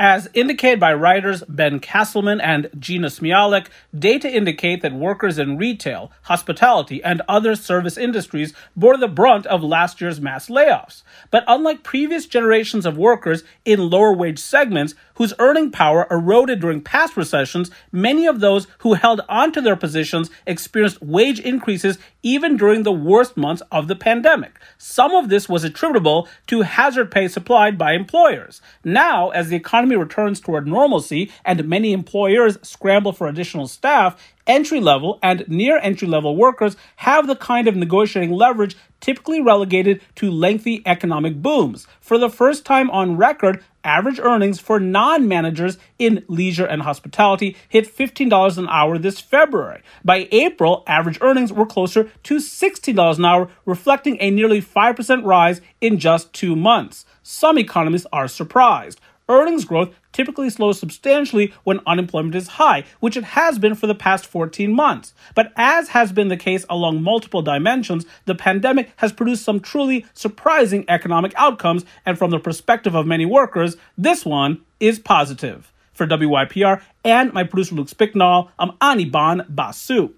As indicated by writers Ben Casselman and Jeanna Smialek, data indicate that workers in retail, hospitality, and other service industries bore the brunt of last year's mass layoffs. But unlike previous generations of workers in lower wage segments whose earning power eroded during past recessions, many of those who held onto their positions experienced wage increases even during the worst months of the pandemic. Some of this was attributable to hazard pay supplied by employers. Now, as the economy returns toward normalcy and many employers scramble for additional staff, entry level and near entry level workers have the kind of negotiating leverage typically relegated to lengthy economic booms. For the first time on record, average earnings for non managers in leisure and hospitality hit $15 an hour this February. By April, average earnings were closer to $16 an hour, reflecting a nearly 5% rise in just two months. Some economists are surprised earnings growth typically slows substantially when unemployment is high, which it has been for the past 14 months. But as has been the case along multiple dimensions, the pandemic has produced some truly surprising economic outcomes, and from the perspective of many workers, this one is positive. For WYPR and my producer Luke Spicknall, I'm Anirban Basu.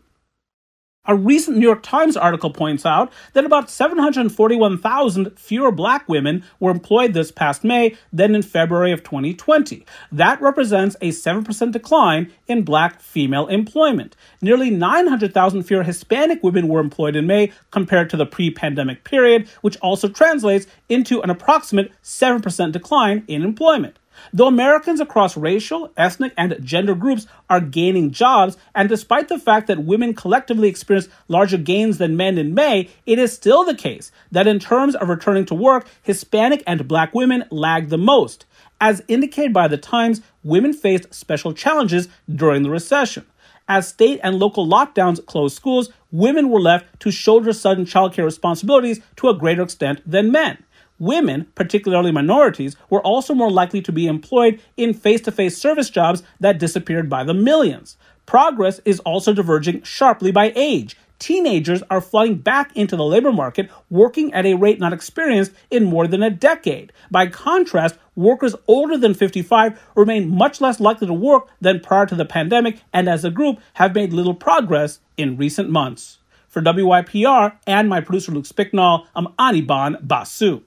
A recent New York Times article points out that about 741,000 fewer black women were employed this past May than in February of 2020. That represents a 7% decline in black female employment. Nearly 900,000 fewer Hispanic women were employed in May compared to the pre pandemic period, which also translates into an approximate 7% decline in employment. Though Americans across racial, ethnic, and gender groups are gaining jobs, and despite the fact that women collectively experience larger gains than men in May, it is still the case that in terms of returning to work, Hispanic and black women lag the most. As indicated by the Times, women faced special challenges during the recession. As state and local lockdowns closed schools, women were left to shoulder sudden childcare responsibilities to a greater extent than men. Women, particularly minorities, were also more likely to be employed in face to face service jobs that disappeared by the millions. Progress is also diverging sharply by age. Teenagers are flooding back into the labor market, working at a rate not experienced in more than a decade. By contrast, workers older than 55 remain much less likely to work than prior to the pandemic and as a group have made little progress in recent months. For WYPR and my producer Luke Spicknall, I'm Anirban Basu.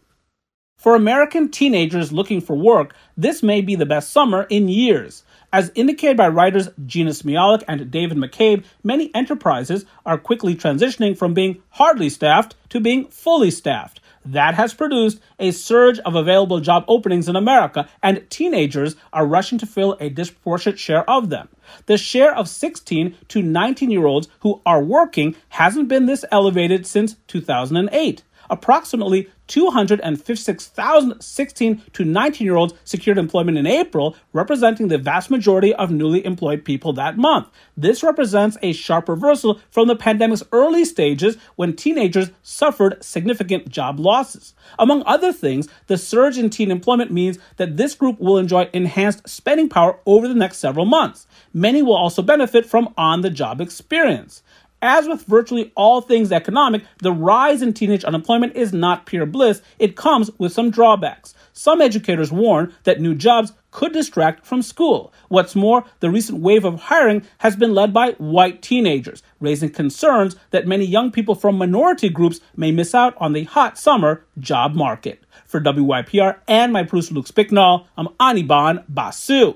For American teenagers looking for work, this may be the best summer in years. As indicated by writers Jeanna Smialek and David McCabe, many enterprises are quickly transitioning from being hardly staffed to being fully staffed. That has produced a surge of available job openings in America, and teenagers are rushing to fill a disproportionate share of them. The share of 16 to 19 year olds who are working hasn't been this elevated since 2008 approximately 256,000 16 to 19 year olds secured employment in April, representing the vast majority of newly employed people that month. This represents a sharp reversal from the pandemic's early stages when teenagers suffered significant job losses. Among other things, the surge in teen employment means that this group will enjoy enhanced spending power over the next several months. Many will also benefit from on the job experience. As with virtually all things economic, the rise in teenage unemployment is not pure bliss. It comes with some drawbacks. Some educators warn that new jobs could distract from school. What's more, the recent wave of hiring has been led by white teenagers, raising concerns that many young people from minority groups may miss out on the hot summer job market. For WYPR and my producer Luke Spicknall, I'm Anirban Basu.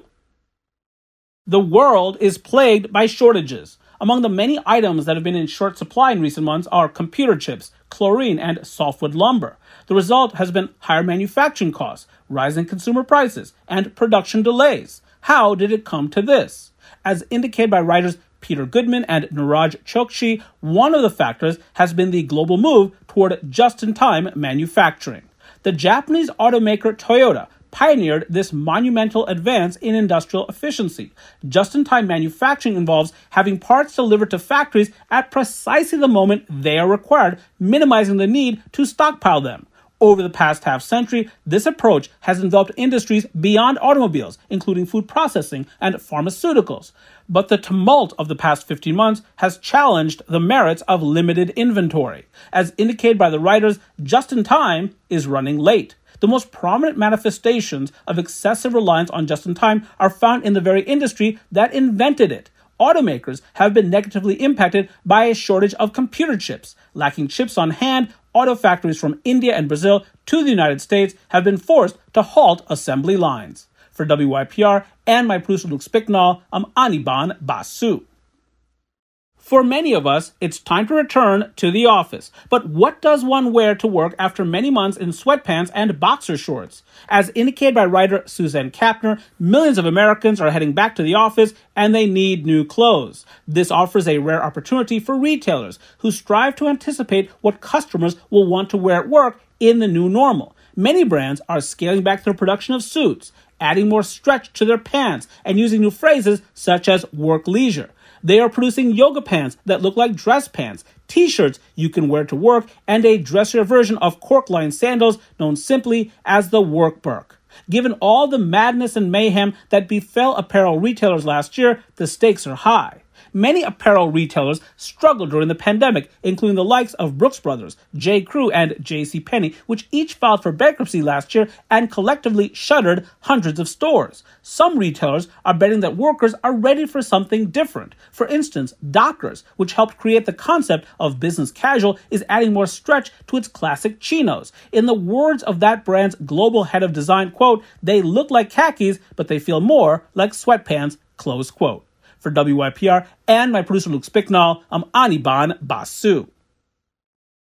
The world is plagued by shortages. Among the many items that have been in short supply in recent months are computer chips, chlorine, and softwood lumber. The result has been higher manufacturing costs, rising consumer prices, and production delays. How did it come to this? As indicated by writers Peter Goodman and Niraj Chokshi, one of the factors has been the global move toward just in time manufacturing. The Japanese automaker Toyota pioneered this monumental advance in industrial efficiency. Just in time manufacturing involves having parts delivered to factories at precisely the moment they are required, minimizing the need to stockpile them. Over the past half century, this approach has enveloped industries beyond automobiles, including food processing and pharmaceuticals. But the tumult of the past 15 months has challenged the merits of limited inventory. As indicated by the writers, just in time is running late. The most prominent manifestations of excessive reliance on just in time are found in the very industry that invented it. Automakers have been negatively impacted by a shortage of computer chips. Lacking chips on hand, auto factories from India and Brazil to the United States have been forced to halt assembly lines. For WYPR and my producer Luke Spicknall, I'm Anirban Basu. For many of us, it's time to return to the office. But what does one wear to work after many months in sweatpants and boxer shorts? As indicated by writer Suzanne Kapner, millions of Americans are heading back to the office and they need new clothes. This offers a rare opportunity for retailers who strive to anticipate what customers will want to wear at work in the new normal. Many brands are scaling back their production of suits, adding more stretch to their pants, and using new phrases such as work leisure. They are producing yoga pants that look like dress pants, t shirts you can wear to work, and a dressier version of cork lined sandals known simply as the Work Birk. Given all the madness and mayhem that befell apparel retailers last year, the stakes are high. Many apparel retailers struggled during the pandemic, including the likes of Brooks Brothers, J. Crew, and J.C. Penney, which each filed for bankruptcy last year and collectively shuttered hundreds of stores. Some retailers are betting that workers are ready for something different. For instance, Dockers, which helped create the concept of business casual, is adding more stretch to its classic chinos. In the words of that brand's global head of design, quote, they look like khakis, but they feel more like sweatpants, close quote. For WYPR and my producer Luke Spicknall, I'm Anirban Basu.